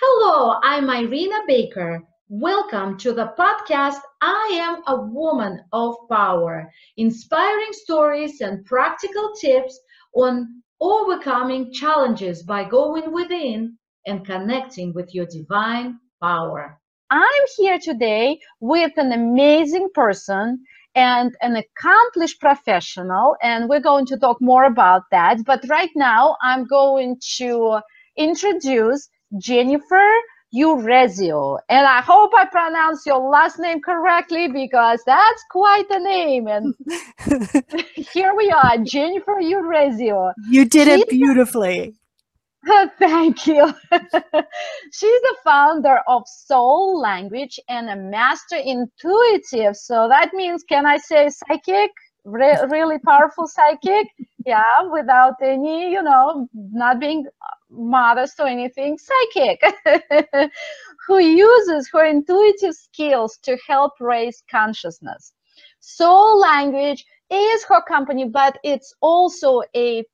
Hello, I'm Irina Baker. Welcome to the podcast I Am a Woman of Power, inspiring stories and practical tips on overcoming challenges by going within and connecting with your divine power. I'm here today with an amazing person and an accomplished professional, and we're going to talk more about that. But right now, I'm going to introduce Jennifer Urezzio. And I hope I pronounce your last name correctly because that's quite a name. And here we are, Jennifer Urezzio. You did it beautifully. Thank you. She's the founder of Soul Language and a master intuitive. So that means, can I say psychic? Re- really powerful psychic? Yeah, without any, you know, not being modest or anything, psychic, who uses her intuitive skills to help raise consciousness. Soul Language is her company, but it's also a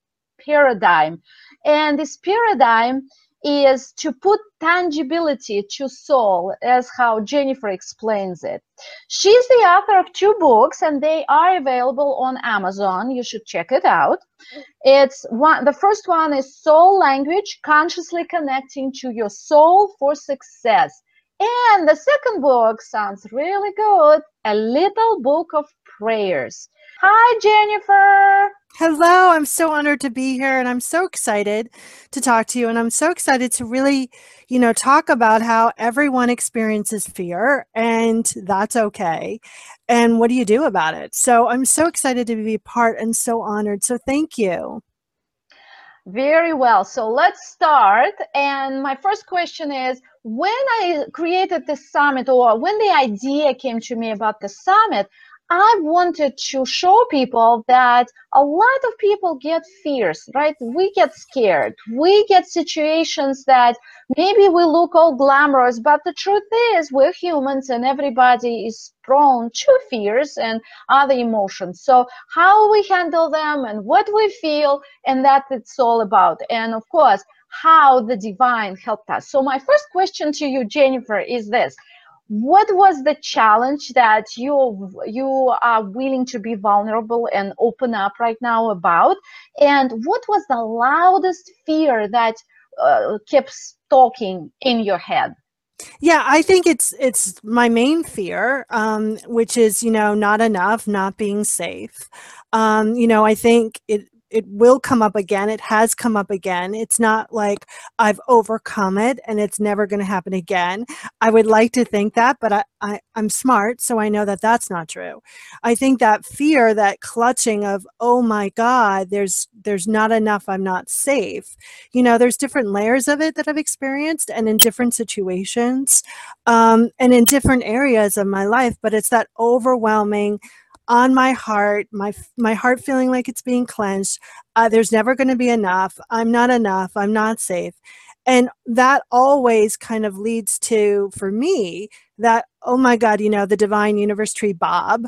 paradigm. And this paradigm is to put tangibility to soul, as how Jennifer explains it. She's the author of two books, and they are available on Amazon. You should check it out. It's one. The first one is Soul Language: Consciously Connecting to Your Soul for Success. And the second book sounds really good: A Little Book of Prayers. Hi, Jennifer. Hello, I'm so honored to be here and I'm so excited to talk to you. And I'm so excited to really, you know, talk about how everyone experiences fear and that's okay. And what do you do about it? So I'm so excited to be part and so honored. So thank you. Very well. So let's start. And my first question is when I created this summit or when the idea came to me about the summit, I wanted to show people that a lot of people get fears, right? We get scared. We get situations that maybe we look all glamorous, but the truth is we're humans and everybody is prone to fears and other emotions. So how we handle them and what we feel and that it's all about. And of course, how the divine helped us. So my first question to you, Jennifer, is this what was the challenge that you you are willing to be vulnerable and open up right now about? And what was the loudest fear that uh, keeps talking in your head? Yeah i think it's it's my main fear um, which is you know not enough not being safe. Um, you know i think it it will come up again. It has come up again. It's not like I've overcome it and it's never going to happen again. I would like to think that, but I, I, I'm smart, so I know that that's not true. I think that fear, that clutching of, oh my God, there's there's not enough. I'm not safe. You know, there's different layers of it that I've experienced, and in different situations, um, and in different areas of my life. But it's that overwhelming on my heart, my my heart feeling like it's being clenched. Uh, there's never going to be enough. I'm not enough. I'm not safe. And that always kind of leads to, for me, that oh my god you know the divine universe tree bob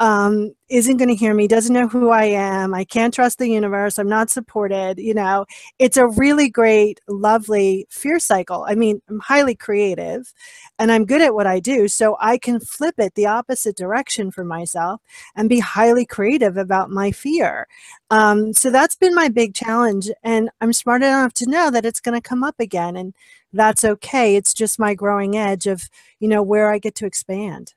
um, isn't going to hear me doesn't know who i am i can't trust the universe i'm not supported you know. It's a really great lovely fear cycle. I mean i'm highly creative and i'm good at what i do so i can flip it the opposite direction for myself and be highly creative about my fear. Um, so that's been my big challenge and i'm smart enough to know that it's going to come up again and that's okay. It's just my growing edge of, you know, where I get to expand.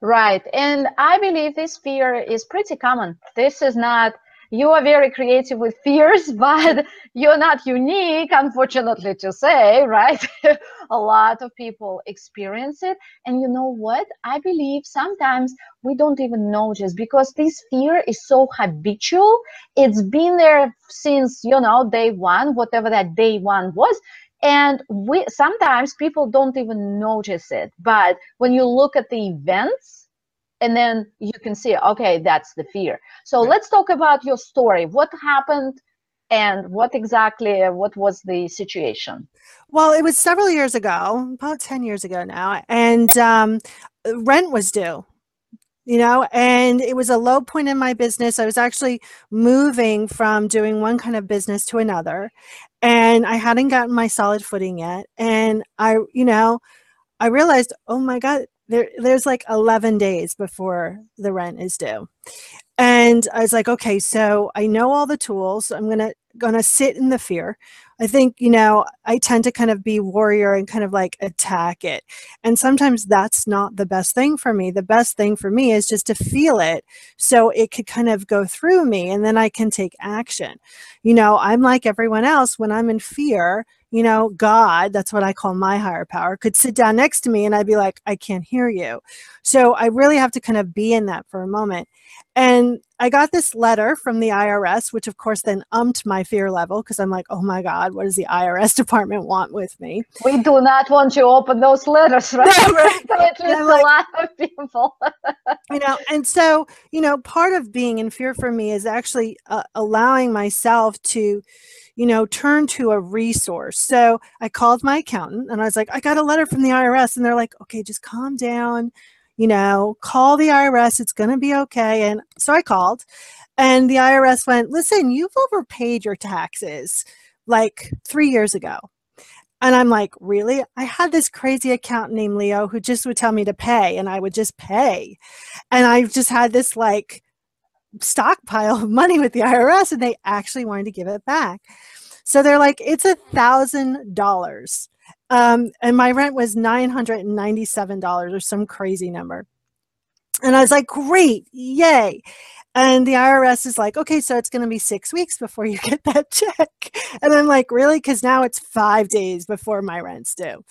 Right. And I believe this fear is pretty common. This is not, you are very creative with fears, but you're not unique, unfortunately to say, right? a lot of people experience it. And you know what? I believe sometimes we don't even notice because this fear is so habitual. It's been there since, you know, day one, whatever that day one was and we sometimes people don't even notice it but when you look at the events and then you can see okay that's the fear. So right. let's talk about your story. What happened and what exactly what was the situation? Well it was several years ago about 10 years ago now and um, rent was due you know and it was a low point in my business. I was actually moving from doing one kind of business to another and i hadn't gotten my solid footing yet and i you know i realized oh my god there there's like 11 days before the rent is due. And i was like okay so i know all the tools i'm gonna gonna sit in the fear I think, you know, I tend to kind of be warrior and kind of like attack it. And sometimes that's not the best thing for me. The best thing for me is just to feel it so it could kind of go through me and then I can take action. You know, I'm like everyone else when I'm in fear, you know, God, that's what I call my higher power, could sit down next to me and I'd be like, I can't hear you. So I really have to kind of be in that for a moment. And I got this letter from the IRS, which of course then umped my fear level because I'm like, oh my God, what does the IRS department want with me? We do not want you to open those letters, right? At least a like, lot of people. you know, and so, you know, part of being in fear for me is actually uh, allowing myself to, you know, turn to a resource. So I called my accountant and I was like, I got a letter from the IRS. And they're like, okay, just calm down you know, call the IRS. It's going to be okay. And so I called, and the IRS went, listen, you've overpaid your taxes like three years ago. And I'm like, really? I had this crazy accountant named Leo who just would tell me to pay, and I would just pay. And I just had this like stockpile of money with the IRS, and they actually wanted to give it back. So they're like, it's a thousand dollars. Um, and my rent was $997 or some crazy number. And I was like, great, yay. And the IRS is like, okay, so it's going to be six weeks before you get that check. And I'm like, really? Because now it's five days before my rent's due.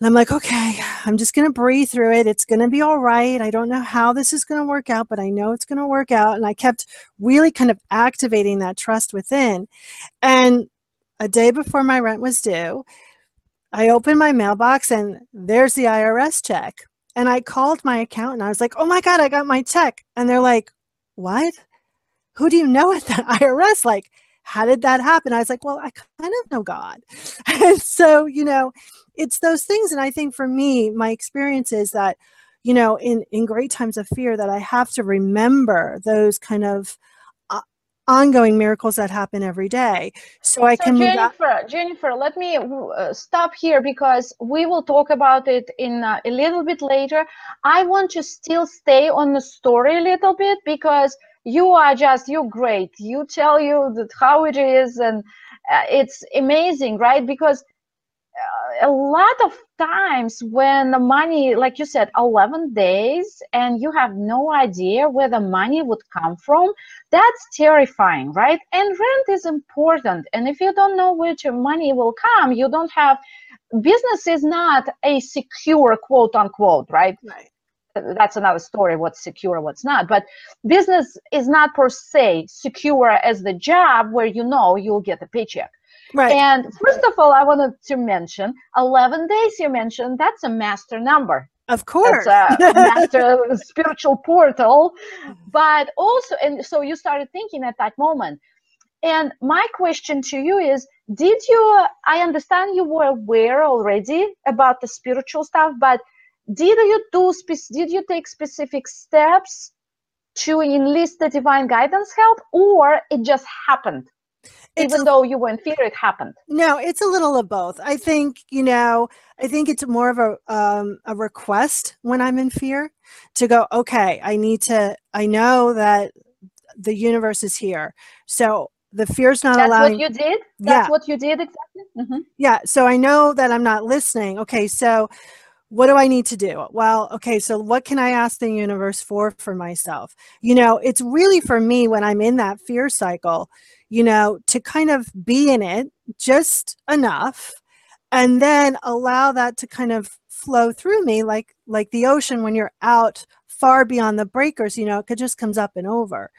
And I'm like, okay, I'm just going to breathe through it. It's going to be all right. I don't know how this is going to work out, but I know it's going to work out. And I kept really kind of activating that trust within. And a day before my rent was due, I opened my mailbox and there's the IRS check. And I called my accountant. I was like, oh my God, I got my check. And they're like, what? Who do you know at the IRS? Like, how did that happen? I was like, well, I kind of know God. and so, you know, it's those things. And I think for me, my experience is that, you know, in, in great times of fear, that I have to remember those kind of ongoing miracles that happen every day. So I so can Jennifer, Jennifer, let me uh, stop here because we will talk about it in uh, a little bit later. I want to still stay on the story a little bit because you are just you're great. You tell you that how it is and uh, it's amazing, right? Because a lot of times when the money like you said 11 days and you have no idea where the money would come from that's terrifying right? And rent is important. And if you don't know which money will come you don't have business is not a secure quote unquote right? Right. That's another story what's secure what's not. But business is not per se secure as the job where you know you'll get a paycheck Right. And first of all, I wanted to mention 11 days you mentioned, that's a master number. Of course. That's a master spiritual portal. But also, and so you started thinking at that moment. And my question to you is Did you, uh, I understand you were aware already about the spiritual stuff, but did you do, did you take specific steps to enlist the divine guidance help or it just happened? It's even a- though you weren't fear, it happened. No, it's a little of both. I think, you know, I think it's more of a um, a request when I'm in fear to go, okay, I need to I know that the universe is here. So the fear's not allowed. That's allowing what you did. That's Yeah. what you did exactly. Mhm. Yeah, so I know that I'm not listening. Okay, so what do I need to do? Well, okay, so what can I ask the universe for for myself? You know, it's really for me when I'm in that fear cycle, you know, to kind of be in it just enough and then allow that to kind of flow through me like like the ocean when you're out far beyond the breakers, you know, it just comes up and over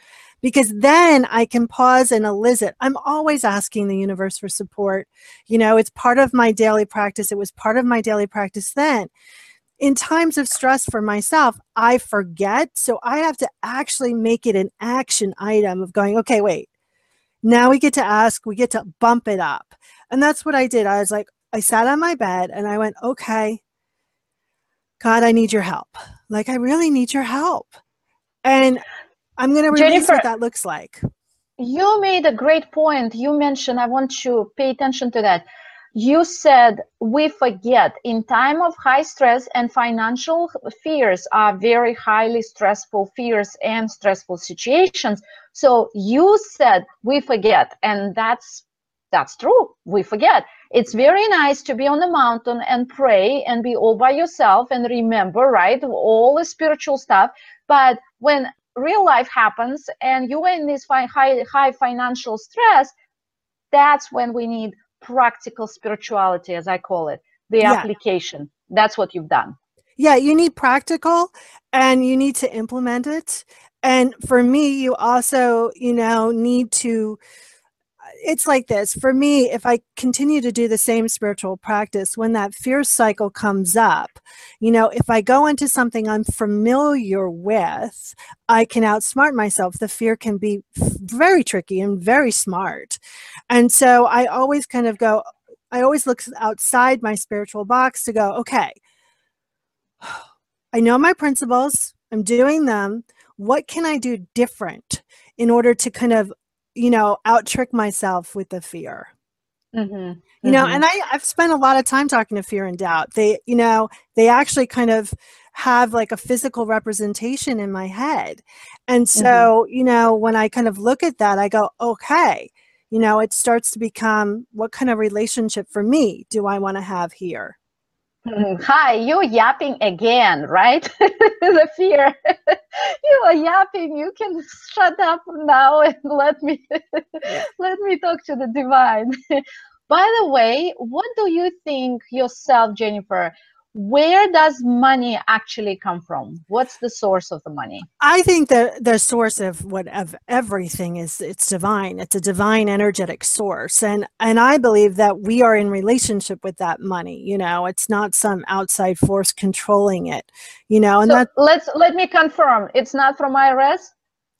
because then I can pause and elicit. I'm always asking the universe for support. You know, it's part of my daily practice. It was part of my daily practice then. In times of stress for myself, I forget. So I have to actually make it an action item of going, okay, wait, now we get to ask, we get to bump it up. And that's what I did. I was like, I sat on my bed and I went, okay, God, I need your help. like I really need your help. And I'm going to release Jennifer- what that looks like. You made a great point. You mentioned, I want to pay attention to that. You said we forget in time of high stress and financial fears are very highly stressful fears and stressful situations. So you said we forget, and that's that's true. We forget. It's very nice to be on the mountain and pray and be all by yourself and remember, right, all the spiritual stuff. But when real life happens and you are in this high high financial stress, that's when we need practical spirituality, as I call it, the Yeah. application. That's what you've done. Yeah, you need practical and you need to implement it. And for me, you also, you know, need to it's like this. For me, if I continue to do the same spiritual practice, when that fear cycle comes up, you know, if I go into something I'm familiar with, I can outsmart myself. The fear can be very tricky and very smart. And so I always kind of go, I always look outside my spiritual box to go, okay, I know my principles, I'm doing them. What can I do different in order to kind of, you know, out trick myself with the fear? Mm-hmm. You know, and I, I've spent a lot of time talking to fear and doubt. They, you know, they actually kind of have like a physical representation in my head. And so, you know, when I kind of look at that, I go, okay, you know, it starts to become what kind of relationship for me do I want to have here? Hi, you're yapping again, right? the fear. you are yapping. You can shut up now and let me let me talk to the divine. By the way, what do you think yourself, Jennifer? Where does money actually come from? What's the source of the money? I think that the source of what of everything is it's divine. It's a divine energetic source. And and I believe that we are in relationship with that money. You know, it's not some outside force controlling it. You know, and so that let's let me confirm. It's not from IRS.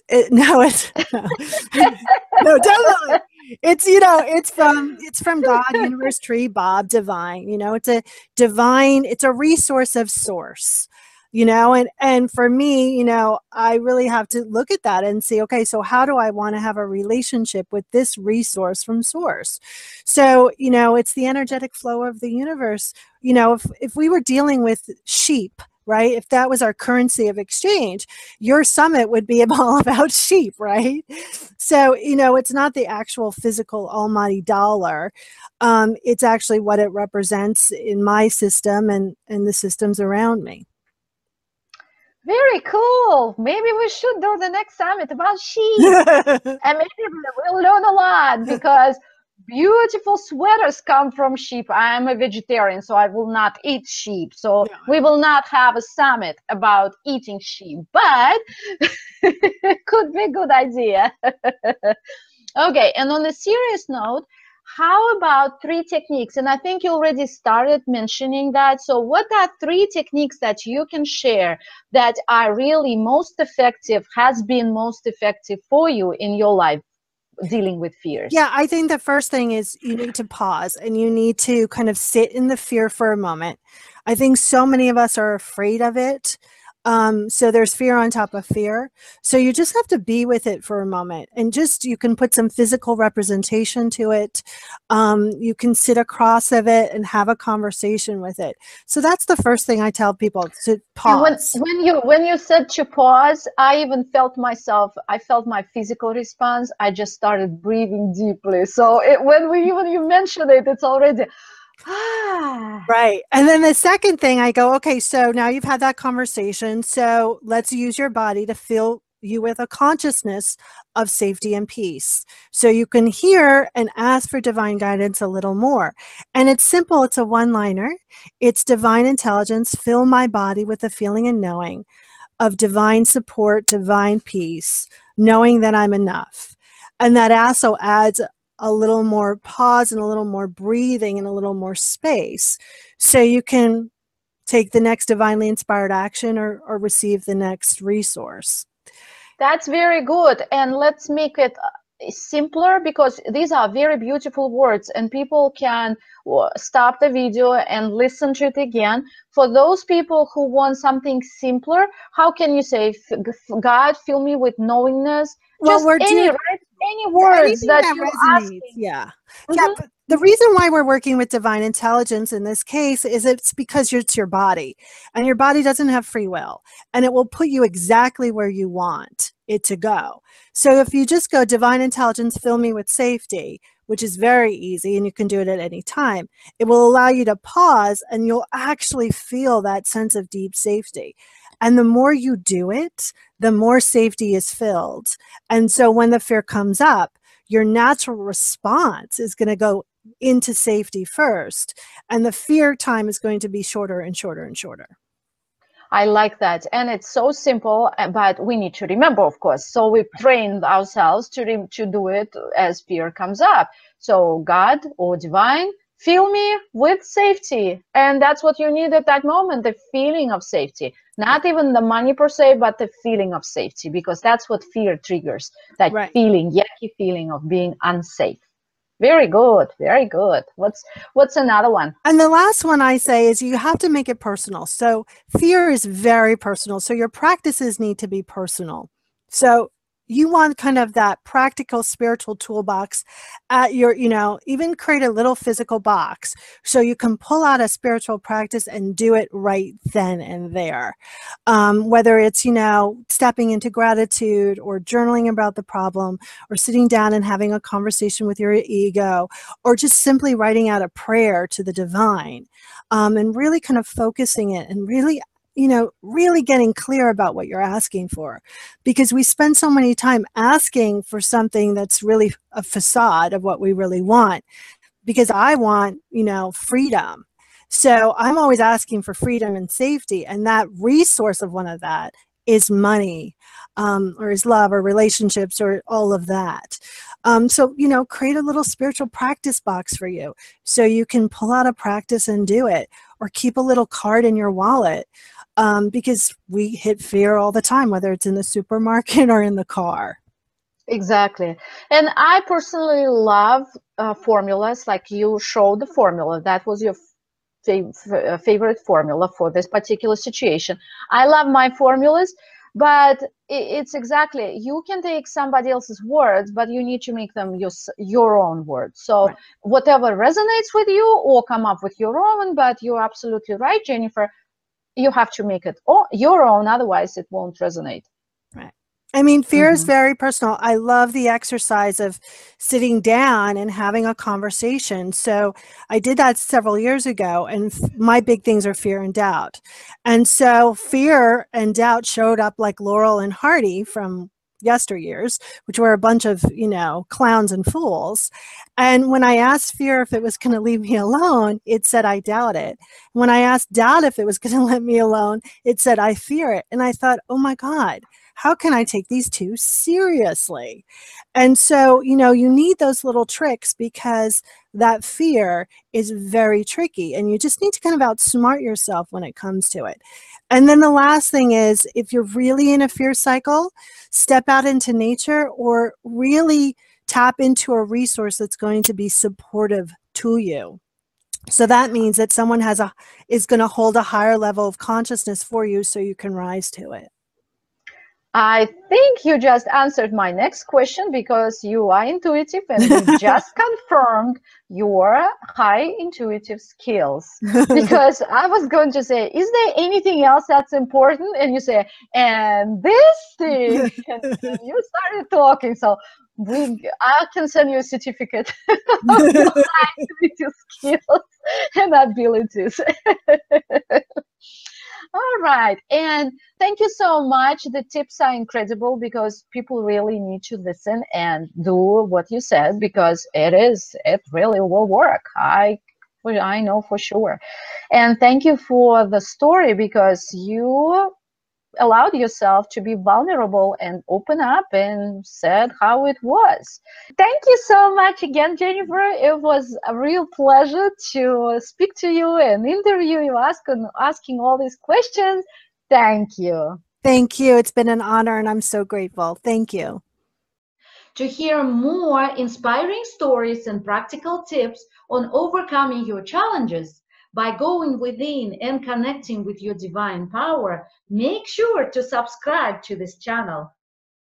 It, no it's no. definitely it's you know it's from it's from god universe tree bob divine you know it's a divine it's a resource of source you know and and for me you know i really have to look at that and see okay so how do i want to have a relationship with this resource from source so you know it's the energetic flow of the universe you know if if we were dealing with sheep right if that was our currency of exchange your summit would be all about sheep right so you know it's not the actual physical almighty dollar um, it's actually what it represents in my system and and the systems around me Very cool. Maybe we should do the next summit about sheep. and maybe we'll learn a lot because beautiful sweaters come from sheep. I am a vegetarian, so I will not eat sheep. So we will not have a summit about eating sheep, but could be a good idea. okay, and on a serious note, how about three techniques? And I think you already started mentioning that. So, what are three techniques that you can share that are really most effective, has been most effective for you in your life dealing with fears? Yeah, I think the first thing is you need to pause and you need to kind of sit in the fear for a moment. I think so many of us are afraid of it. Um, so there's fear on top of fear. So you just have to be with it for a moment and just you can put some physical representation to it. Um, you can sit across of it and have a conversation with it. So that's the first thing I tell people to And when, pause. when you when you said to pause, I even felt myself. I felt my physical response. I just started breathing deeply. So it, when we when you mention it, it's already. Right. And then the second thing I go, okay, so now you've had that conversation. So let's use your body to fill you with a consciousness of safety and peace. So you can hear and ask for divine guidance a little more. And it's simple, it's a one liner. It's divine intelligence, fill my body with the feeling and knowing of divine support, divine peace, knowing that I'm enough. And that also adds a little more pause and a little more breathing and a little more space so you can take the next divinely inspired action or, or receive the next resource. That's very good. And let's make it uh, simpler because these are very beautiful words and people can uh, stop the video and listen to it again for those people who want something simpler how can you say god fill me with knowingness well, just any doing, right any words that, that you yeah mm-hmm. yeah the reason why we're working with divine intelligence in this case is it's because it's your body and your body doesn't have free will and it will put you exactly where you want it to go. So if you just go divine intelligence, fill me with safety, which is very easy and you can do it at any time, it will allow you to pause and you'll actually feel that sense of deep safety. And the more you do it, the more safety is filled. And so when the fear comes up, your natural response is going to go into safety first. And the fear time is going to be shorter and shorter and shorter. I like that. And it's so simple, uh, but we need to remember, of course. So we've trained ourselves to, to do it as fear comes up. So God or divine, fill me with safety. And that's what you need at that moment, the feeling of safety. Not even the money per se, but the feeling of safety, because that's what fear triggers, that right. feeling, yucky feeling of being unsafe. Very good, very good. What's what's another one? And the last one I say is you have to make it personal. So fear is very personal. So your practices need to be personal. So you want kind of that practical spiritual toolbox at your you know even create a little physical box so you can pull out a spiritual practice and do it right then and there. Um, whether it's you know stepping into gratitude or journaling about the problem or sitting down and having a conversation with your ego or just simply writing out a prayer to the divine um, and really kind of focusing it and really you know, really getting clear about what you're asking for. Because we spend so many time asking for something that's really a facade of what we really want. Because I want, you know, freedom. So I'm always asking for freedom and safety. And that resource of one of that is money um, or is love or relationships or all of that. Um, so, you know, create a little spiritual practice box for you so you can pull out a practice and do it or keep a little card in your wallet um, because we hit fear all the time, whether it's in the supermarket or in the car. Exactly. And I personally love uh, formulas like you showed the formula. That was your fav- favorite formula for this particular situation. I love my formulas, but it's exactly you can take somebody else's words, but you need to make them your, your own words. So right. whatever resonates with you or come up with your own, but you're absolutely right, Jennifer you have to make it your own otherwise it won't resonate right I mean, fear mm-hmm. is very personal. I love the exercise of sitting down and having a conversation. So I did that several years ago, and f- my big things are fear and doubt. And so fear and doubt showed up like Laurel and Hardy from yesteryears, which were a bunch of, you know, clowns and fools. And when I asked fear if it was going to leave me alone, it said, I doubt it. When I asked doubt if it was going to let me alone, it said, I fear it. And I thought, oh my God, how can I take these two seriously? And so, you know, you need those little tricks because that fear is very tricky and you just need to kind of outsmart yourself when it comes to it. And then the last thing is if you're really in a fear cycle, step out into nature or really tap into a resource that's going to be supportive to you. So that means that someone has a is going to hold a higher level of consciousness for you so you can rise to it. I think you just answered my next question because you are intuitive and you just confirmed your high intuitive skills. because I was going to say, is there anything else that's important? And you say, and this thing, and you started talking. So we, I can send you a certificate of high intuitive skills and abilities. All right. And thank you so much. The tips are incredible because people really need to listen and do what you said because it is, it really will work. I I know for sure. And thank you for the story because you allowed yourself to be vulnerable and open up and said how it was. Thank you so much again, Jennifer. It was a real pleasure to speak to you and interview you, asking asking all these questions. Thank you. Thank you. It's been an honor and I'm so grateful. Thank you. To hear more inspiring stories and practical tips on overcoming your challenges by going within and connecting with your divine power, make sure to subscribe to this channel.